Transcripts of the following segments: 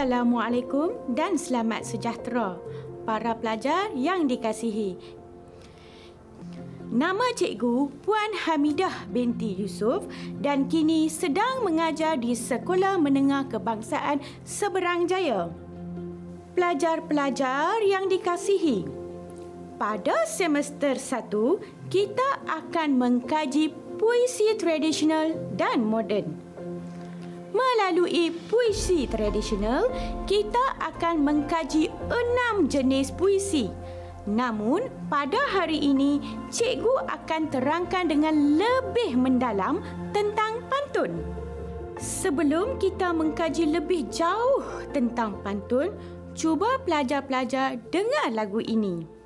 Assalamualaikum dan selamat sejahtera para pelajar yang dikasihi. Nama cikgu Puan Hamidah binti Yusof dan kini sedang mengajar di Sekolah Menengah Kebangsaan Seberang Jaya. Pelajar-pelajar yang dikasihi, pada semester 1 kita akan mengkaji puisi tradisional dan moden. Melalui puisi tradisional, kita akan mengkaji enam jenis puisi. Namun, pada hari ini, cikgu akan terangkan dengan lebih mendalam tentang pantun. Sebelum kita mengkaji lebih jauh tentang pantun, cuba pelajar-pelajar dengar lagu ini.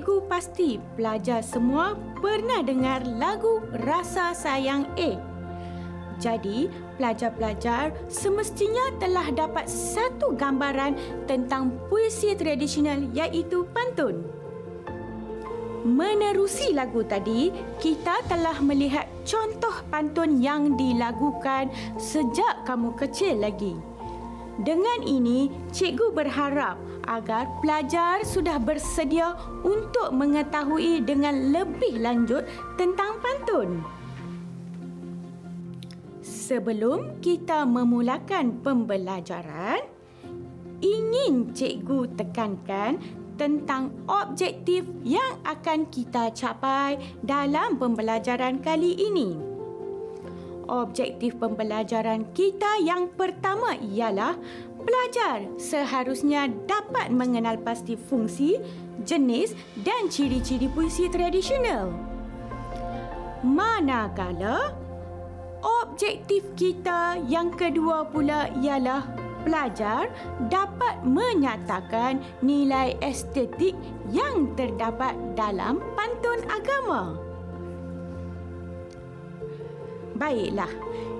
Cikgu pasti pelajar semua pernah dengar lagu Rasa Sayang A. Jadi, pelajar-pelajar semestinya telah dapat satu gambaran tentang puisi tradisional iaitu pantun. Menerusi lagu tadi, kita telah melihat contoh pantun yang dilakukan sejak kamu kecil lagi. Dengan ini, cikgu berharap agar pelajar sudah bersedia untuk mengetahui dengan lebih lanjut tentang pantun. Sebelum kita memulakan pembelajaran, ingin cikgu tekankan tentang objektif yang akan kita capai dalam pembelajaran kali ini objektif pembelajaran kita yang pertama ialah pelajar seharusnya dapat mengenal pasti fungsi, jenis dan ciri-ciri puisi tradisional. Manakala objektif kita yang kedua pula ialah pelajar dapat menyatakan nilai estetik yang terdapat dalam pantun agama. Baiklah,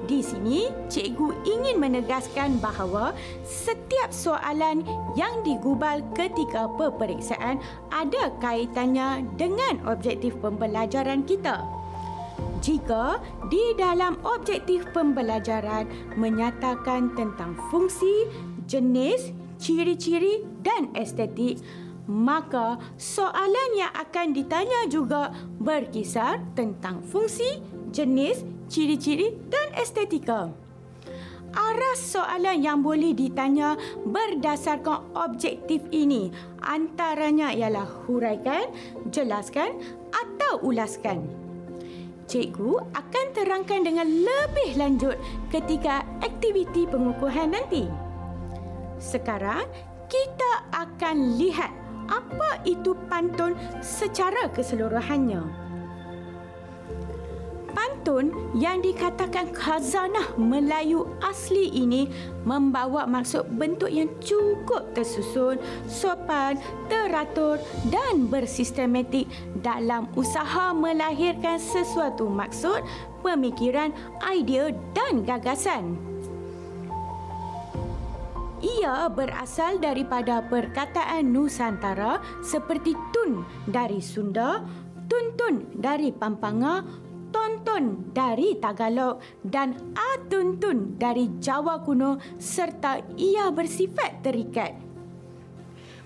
di sini cikgu ingin menegaskan bahawa setiap soalan yang digubal ketika peperiksaan ada kaitannya dengan objektif pembelajaran kita. Jika di dalam objektif pembelajaran menyatakan tentang fungsi, jenis, ciri-ciri dan estetik, maka soalan yang akan ditanya juga berkisar tentang fungsi, jenis, ciri-ciri dan estetika. Arah soalan yang boleh ditanya berdasarkan objektif ini antaranya ialah huraikan, jelaskan atau ulaskan. Cikgu akan terangkan dengan lebih lanjut ketika aktiviti pengukuhan nanti. Sekarang, kita akan lihat apa itu pantun secara keseluruhannya. Pantun yang dikatakan khazanah Melayu asli ini membawa maksud bentuk yang cukup tersusun, sopan, teratur dan bersistematik dalam usaha melahirkan sesuatu maksud, pemikiran, idea dan gagasan. Ia berasal daripada perkataan Nusantara seperti tun dari Sunda, tuntun dari Pampanga, tonton dari Tagalog dan atuntun dari Jawa kuno serta ia bersifat terikat.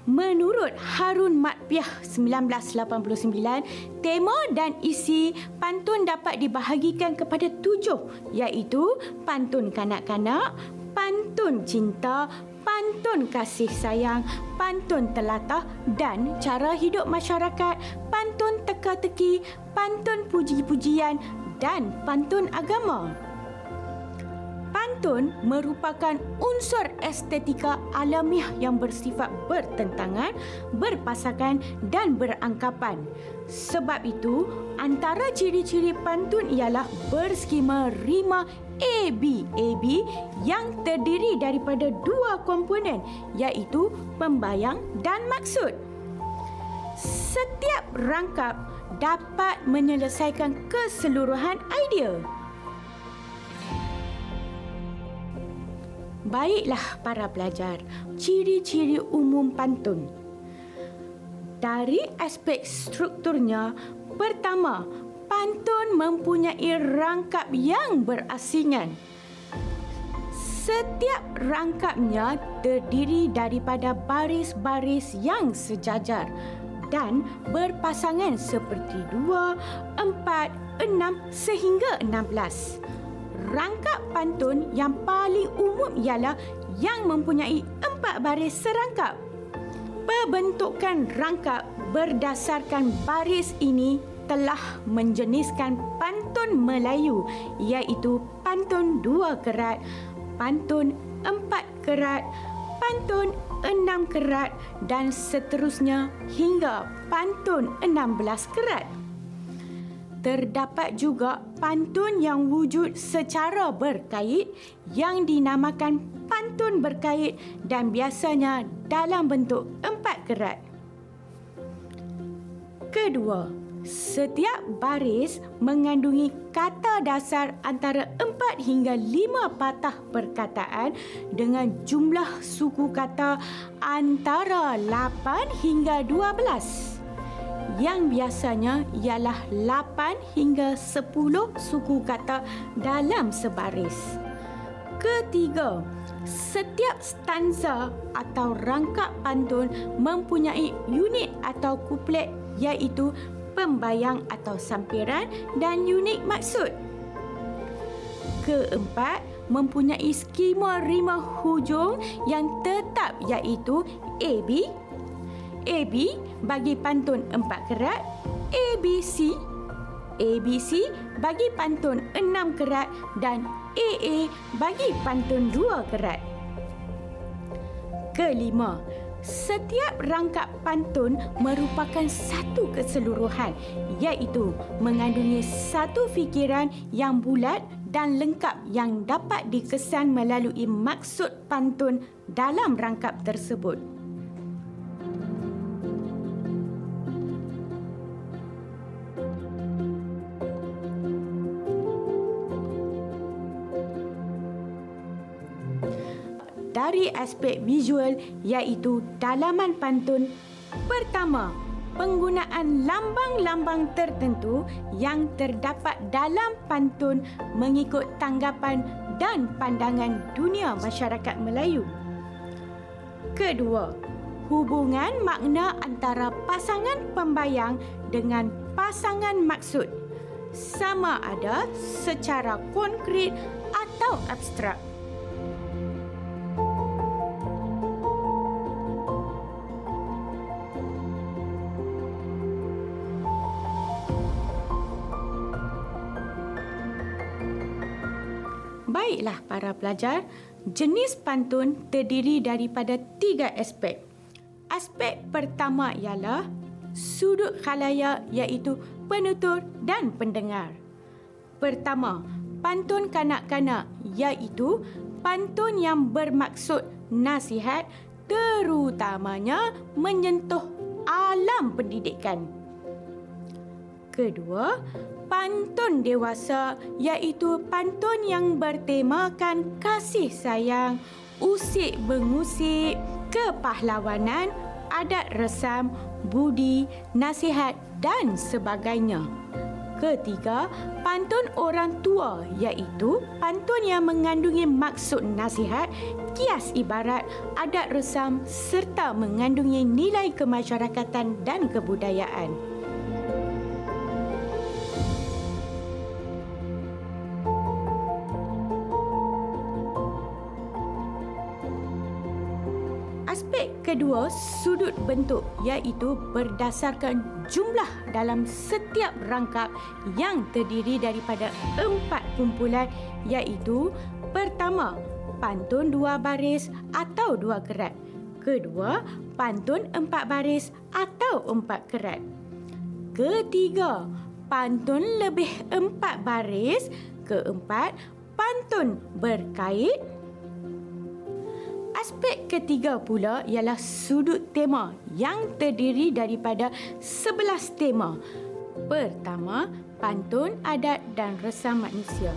Menurut Harun Matpiah 1989, tema dan isi pantun dapat dibahagikan kepada tujuh iaitu pantun kanak-kanak, pantun cinta, pantun kasih sayang, pantun telatah dan cara hidup masyarakat, pantun teka-teki, pantun puji-pujian dan pantun agama. Pantun merupakan unsur estetika alamiah yang bersifat bertentangan, berpasangan dan berangkapan. Sebab itu, antara ciri-ciri pantun ialah berskema rima ABAB yang terdiri daripada dua komponen iaitu pembayang dan maksud. Setiap rangkap dapat menyelesaikan keseluruhan idea. Baiklah para pelajar, ciri-ciri umum pantun. Dari aspek strukturnya, pertama, pantun mempunyai rangkap yang berasingan. Setiap rangkapnya terdiri daripada baris-baris yang sejajar dan berpasangan seperti dua, empat, enam sehingga enam belas. Rangkap pantun yang paling umum ialah yang mempunyai empat baris serangkap. Pembentukan rangkap berdasarkan baris ini telah menjeniskan pantun Melayu iaitu pantun dua kerat, pantun empat kerat, pantun enam kerat dan seterusnya hingga pantun enam belas kerat. Terdapat juga pantun yang wujud secara berkait yang dinamakan pantun berkait dan biasanya dalam bentuk empat kerat. Kedua, Setiap baris mengandungi kata dasar antara empat hingga lima patah perkataan dengan jumlah suku kata antara lapan hingga dua belas. Yang biasanya ialah lapan hingga sepuluh suku kata dalam sebaris. Ketiga, setiap stanza atau rangkap pantun mempunyai unit atau kuplet iaitu pembayang atau sampiran dan unit maksud. Keempat, mempunyai skema rima hujung yang tetap iaitu AB, AB bagi pantun empat kerat, ABC, ABC bagi pantun enam kerat dan AA bagi pantun dua kerat. Kelima, Setiap rangkap pantun merupakan satu keseluruhan iaitu mengandungi satu fikiran yang bulat dan lengkap yang dapat dikesan melalui maksud pantun dalam rangkap tersebut. Dari aspek visual iaitu dalaman pantun. Pertama, penggunaan lambang-lambang tertentu yang terdapat dalam pantun mengikut tanggapan dan pandangan dunia masyarakat Melayu. Kedua, hubungan makna antara pasangan pembayang dengan pasangan maksud sama ada secara konkret atau abstrak. Baiklah para pelajar, jenis pantun terdiri daripada tiga aspek. Aspek pertama ialah sudut khalayak iaitu penutur dan pendengar. pertama, pantun kanak-kanak iaitu pantun yang bermaksud nasihat terutamanya menyentuh alam pendidikan. Kedua, pantun dewasa iaitu pantun yang bertemakan kasih sayang, usik mengusik, kepahlawanan, adat resam, budi, nasihat dan sebagainya. Ketiga, pantun orang tua iaitu pantun yang mengandungi maksud nasihat, kias ibarat, adat resam serta mengandungi nilai kemasyarakatan dan kebudayaan. Kedua, sudut bentuk iaitu berdasarkan jumlah dalam setiap rangkap yang terdiri daripada empat kumpulan iaitu pertama, pantun dua baris atau dua kerat. Kedua, pantun empat baris atau empat kerat. Ketiga, pantun lebih empat baris. Keempat, pantun berkait Aspek ketiga pula ialah sudut tema yang terdiri daripada sebelas tema. Pertama, pantun adat dan resam manusia.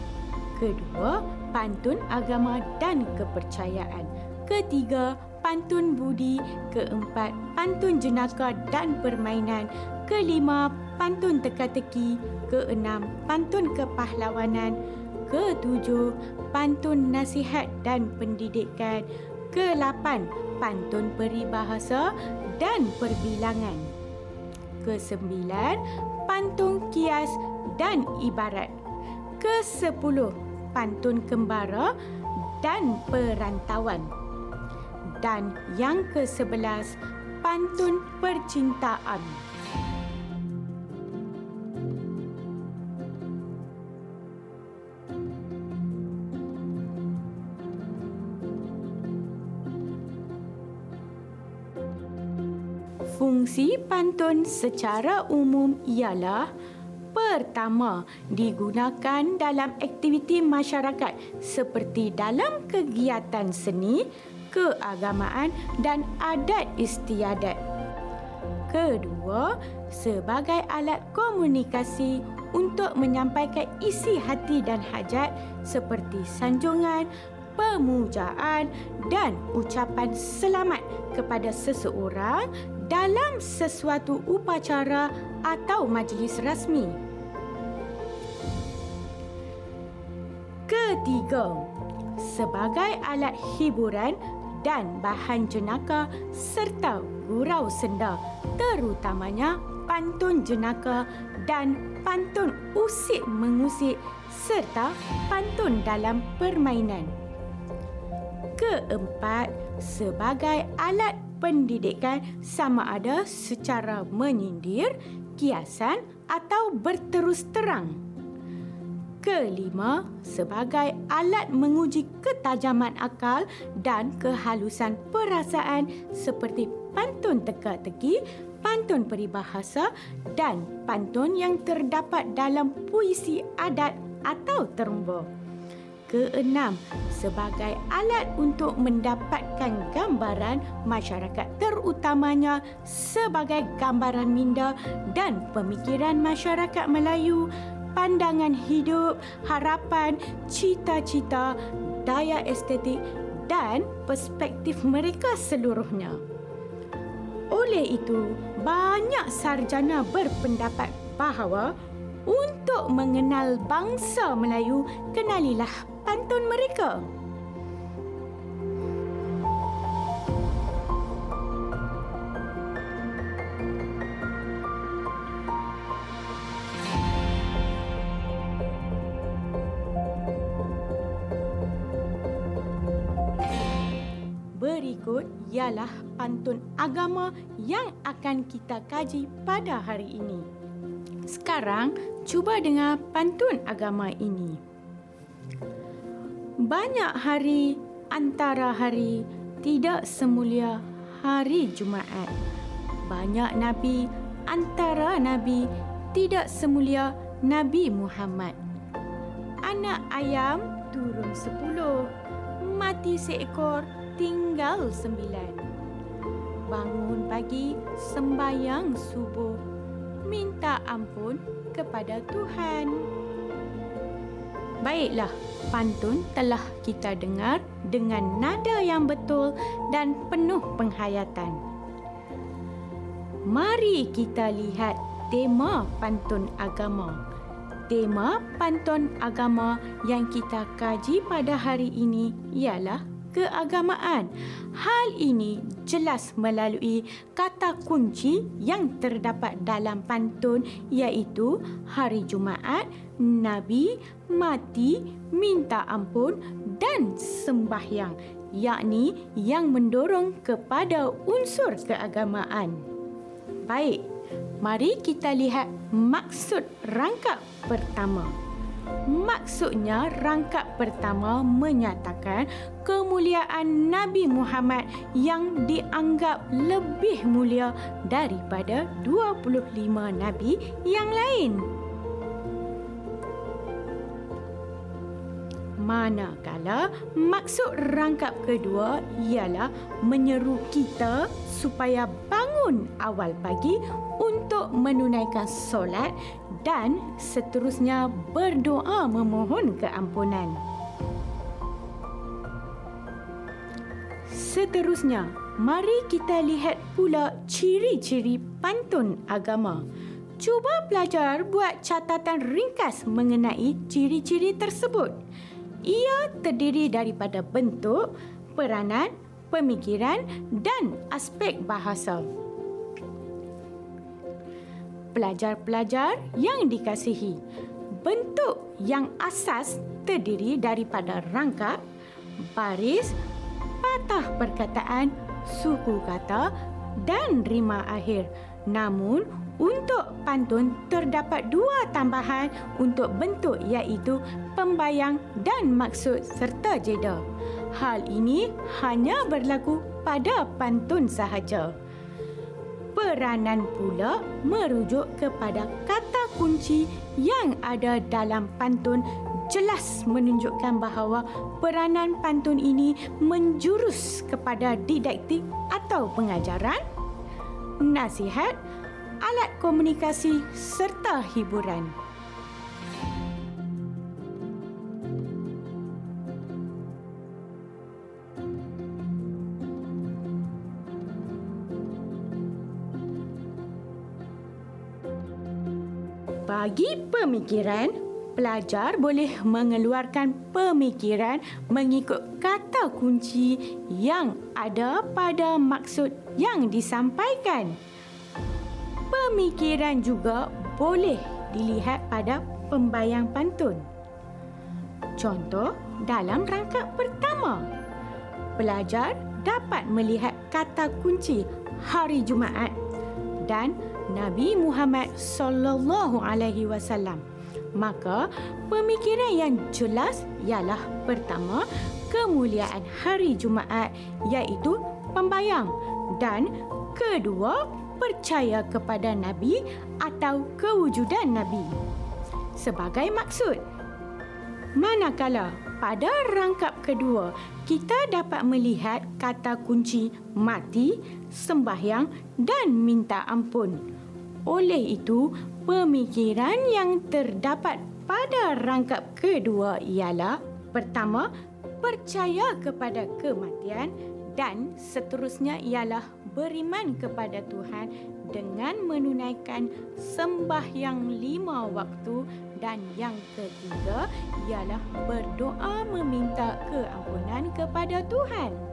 Kedua, pantun agama dan kepercayaan. Ketiga, pantun budi. Keempat, pantun jenaka dan permainan. Kelima, pantun teka-teki. Keenam, pantun kepahlawanan. Ketujuh, pantun nasihat dan pendidikan ke-8 pantun peribahasa dan perbilangan. Ke-9 pantun kias dan ibarat. Ke-10 pantun kembara dan perantauan. Dan yang ke-11 pantun percintaan. Fungsi pantun secara umum ialah pertama digunakan dalam aktiviti masyarakat seperti dalam kegiatan seni, keagamaan dan adat istiadat. Kedua, sebagai alat komunikasi untuk menyampaikan isi hati dan hajat seperti sanjungan, pemujaan dan ucapan selamat kepada seseorang dalam sesuatu upacara atau majlis rasmi. Ketiga, sebagai alat hiburan dan bahan jenaka serta gurau senda terutamanya pantun jenaka dan pantun usik mengusik serta pantun dalam permainan. Keempat, sebagai alat pendidikan sama ada secara menyindir, kiasan atau berterus terang. Kelima, sebagai alat menguji ketajaman akal dan kehalusan perasaan seperti pantun teka-teki, pantun peribahasa dan pantun yang terdapat dalam puisi adat atau terumbu keenam sebagai alat untuk mendapatkan gambaran masyarakat terutamanya sebagai gambaran minda dan pemikiran masyarakat Melayu, pandangan hidup, harapan, cita-cita, daya estetik dan perspektif mereka seluruhnya. Oleh itu, banyak sarjana berpendapat bahawa untuk mengenal bangsa Melayu, kenalilah pantun mereka. Berikut ialah pantun agama yang akan kita kaji pada hari ini. Sekarang, cuba dengar pantun agama ini. Banyak hari antara hari tidak semulia hari Jumaat. Banyak nabi antara nabi tidak semulia Nabi Muhammad. Anak ayam turun sepuluh. Mati seekor, tinggal sembilan. Bangun pagi, sembayang subuh. Minta ampun kepada Tuhan. Baiklah, pantun telah kita dengar dengan nada yang betul dan penuh penghayatan. Mari kita lihat tema pantun agama tema pantun agama yang kita kaji pada hari ini ialah keagamaan. Hal ini jelas melalui kata kunci yang terdapat dalam pantun iaitu hari Jumaat, Nabi, mati, minta ampun dan sembahyang yakni yang mendorong kepada unsur keagamaan. Baik, Mari kita lihat maksud rangkap pertama. Maksudnya rangkap pertama menyatakan kemuliaan Nabi Muhammad yang dianggap lebih mulia daripada 25 nabi yang lain. Manakala maksud rangkap kedua ialah menyeru kita supaya bangun awal pagi untuk menunaikan solat dan seterusnya berdoa memohon keampunan. Seterusnya, mari kita lihat pula ciri-ciri pantun agama. Cuba pelajar buat catatan ringkas mengenai ciri-ciri tersebut. Ia terdiri daripada bentuk, peranan, pemikiran dan aspek bahasa. Pelajar-pelajar yang dikasihi, bentuk yang asas terdiri daripada rangkap, baris, patah perkataan, suku kata dan rima akhir. Namun, untuk pantun terdapat dua tambahan untuk bentuk iaitu pembayang dan maksud serta jeda. Hal ini hanya berlaku pada pantun sahaja. Peranan pula merujuk kepada kata kunci yang ada dalam pantun jelas menunjukkan bahawa peranan pantun ini menjurus kepada didaktik atau pengajaran, nasihat alat komunikasi serta hiburan. Bagi pemikiran, pelajar boleh mengeluarkan pemikiran mengikut kata kunci yang ada pada maksud yang disampaikan pemikiran juga boleh dilihat pada pembayang pantun. Contoh dalam rangkap pertama, pelajar dapat melihat kata kunci hari Jumaat dan Nabi Muhammad sallallahu alaihi wasallam. Maka pemikiran yang jelas ialah pertama kemuliaan hari Jumaat iaitu pembayang dan kedua percaya kepada Nabi atau kewujudan Nabi. Sebagai maksud, manakala pada rangkap kedua kita dapat melihat kata kunci mati, sembahyang dan minta ampun. Oleh itu, pemikiran yang terdapat pada rangkap kedua ialah pertama, percaya kepada kematian dan seterusnya ialah beriman kepada Tuhan dengan menunaikan sembahyang lima waktu dan yang ketiga ialah berdoa meminta keampunan kepada Tuhan.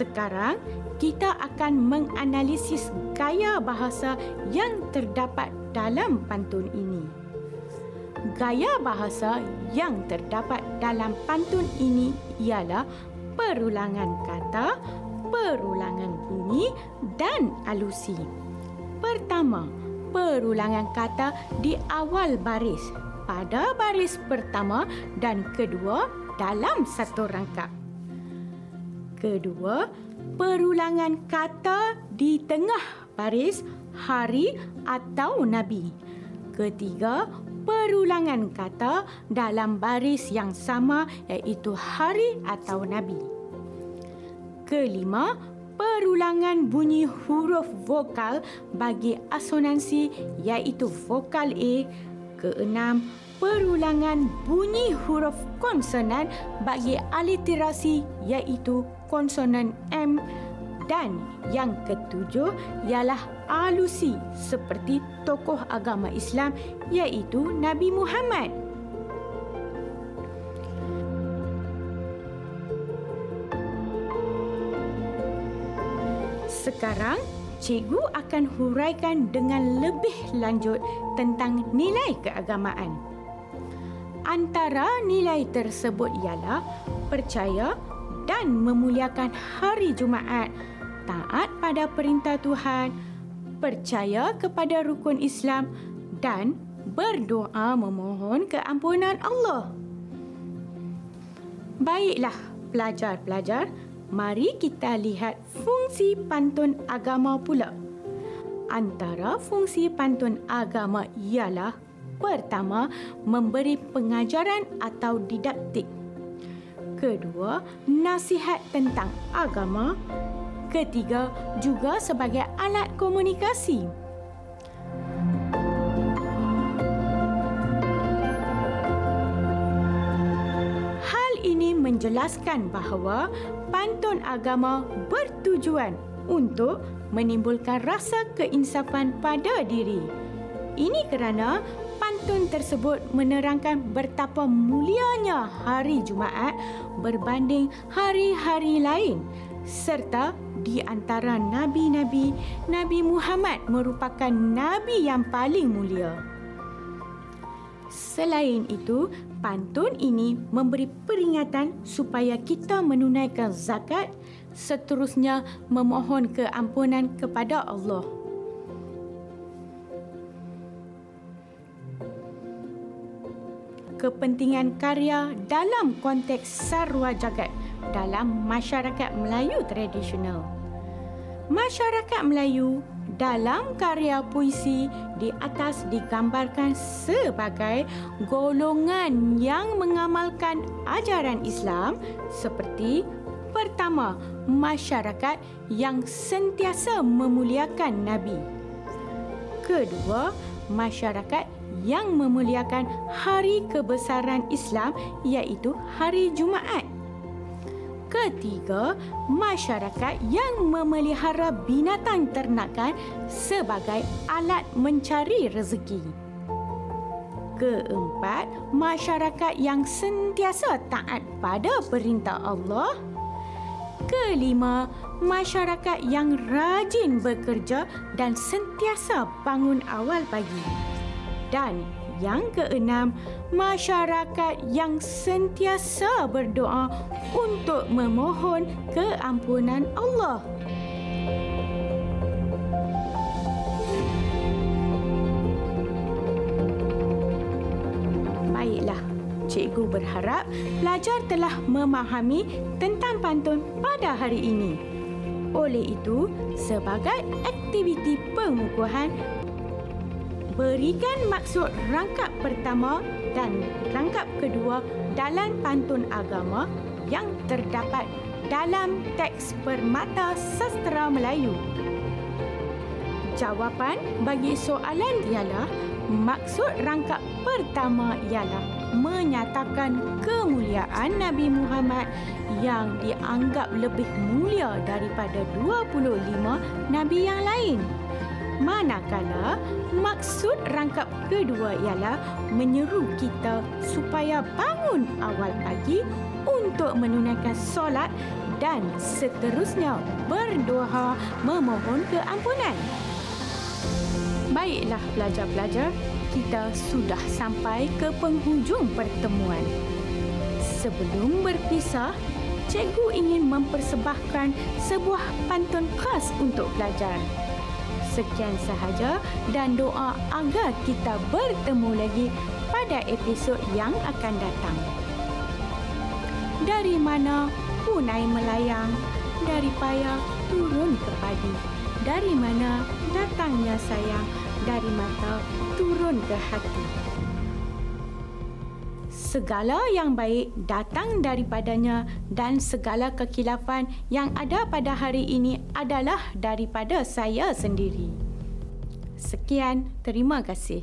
Sekarang kita akan menganalisis gaya bahasa yang terdapat dalam pantun ini. Gaya bahasa yang terdapat dalam pantun ini ialah perulangan kata, perulangan bunyi dan alusi. Pertama, perulangan kata di awal baris pada baris pertama dan kedua dalam satu rangkap. Kedua, perulangan kata di tengah baris, hari atau nabi. Ketiga, perulangan kata dalam baris yang sama iaitu hari atau nabi. Kelima, perulangan bunyi huruf vokal bagi asonansi iaitu vokal A. Keenam, perulangan bunyi huruf konsonan bagi aliterasi iaitu konsonan M dan yang ketujuh ialah alusi seperti tokoh agama Islam iaitu Nabi Muhammad. Sekarang, cikgu akan huraikan dengan lebih lanjut tentang nilai keagamaan. Antara nilai tersebut ialah percaya dan memuliakan hari Jumaat taat pada perintah Tuhan, percaya kepada rukun Islam dan berdoa memohon keampunan Allah. Baiklah, pelajar-pelajar, mari kita lihat fungsi pantun agama pula. Antara fungsi pantun agama ialah pertama, memberi pengajaran atau didaktik. Kedua, nasihat tentang agama Ketiga, juga sebagai alat komunikasi. Hal ini menjelaskan bahawa pantun agama bertujuan untuk menimbulkan rasa keinsafan pada diri. Ini kerana pantun tersebut menerangkan betapa mulianya hari Jumaat berbanding hari-hari lain serta di antara nabi-nabi, Nabi Muhammad merupakan nabi yang paling mulia. Selain itu, pantun ini memberi peringatan supaya kita menunaikan zakat, seterusnya memohon keampunan kepada Allah. Kepentingan karya dalam konteks sarwa jagat dalam masyarakat Melayu tradisional. Masyarakat Melayu dalam karya puisi di atas digambarkan sebagai golongan yang mengamalkan ajaran Islam seperti pertama, masyarakat yang sentiasa memuliakan Nabi. Kedua, masyarakat yang memuliakan hari kebesaran Islam iaitu hari Jumaat. Ketiga, masyarakat yang memelihara binatang ternakan sebagai alat mencari rezeki. Keempat, masyarakat yang sentiasa taat pada perintah Allah. Kelima, masyarakat yang rajin bekerja dan sentiasa bangun awal pagi. Dan yang keenam, masyarakat yang sentiasa berdoa untuk memohon keampunan Allah. Baiklah, cikgu berharap pelajar telah memahami tentang pantun pada hari ini. Oleh itu, sebagai aktiviti pengukuhan, berikan maksud rangkap pertama dan rangkap kedua dalam pantun agama yang terdapat dalam teks Permata Sastra Melayu. Jawapan bagi soalan ialah maksud rangkap pertama ialah menyatakan kemuliaan Nabi Muhammad yang dianggap lebih mulia daripada 25 nabi yang lain manakala maksud rangkap kedua ialah menyeru kita supaya bangun awal pagi untuk menunaikan solat dan seterusnya berdoa memohon keampunan. Baiklah pelajar-pelajar, kita sudah sampai ke penghujung pertemuan. Sebelum berpisah, cikgu ingin mempersembahkan sebuah pantun khas untuk pelajar. Sekian sahaja dan doa agar kita bertemu lagi pada episod yang akan datang. Dari mana punai melayang, dari payah turun ke padi. Dari mana datangnya sayang dari mata turun ke hati. Segala yang baik datang daripadanya dan segala kekilafan yang ada pada hari ini adalah daripada saya sendiri. Sekian, terima kasih.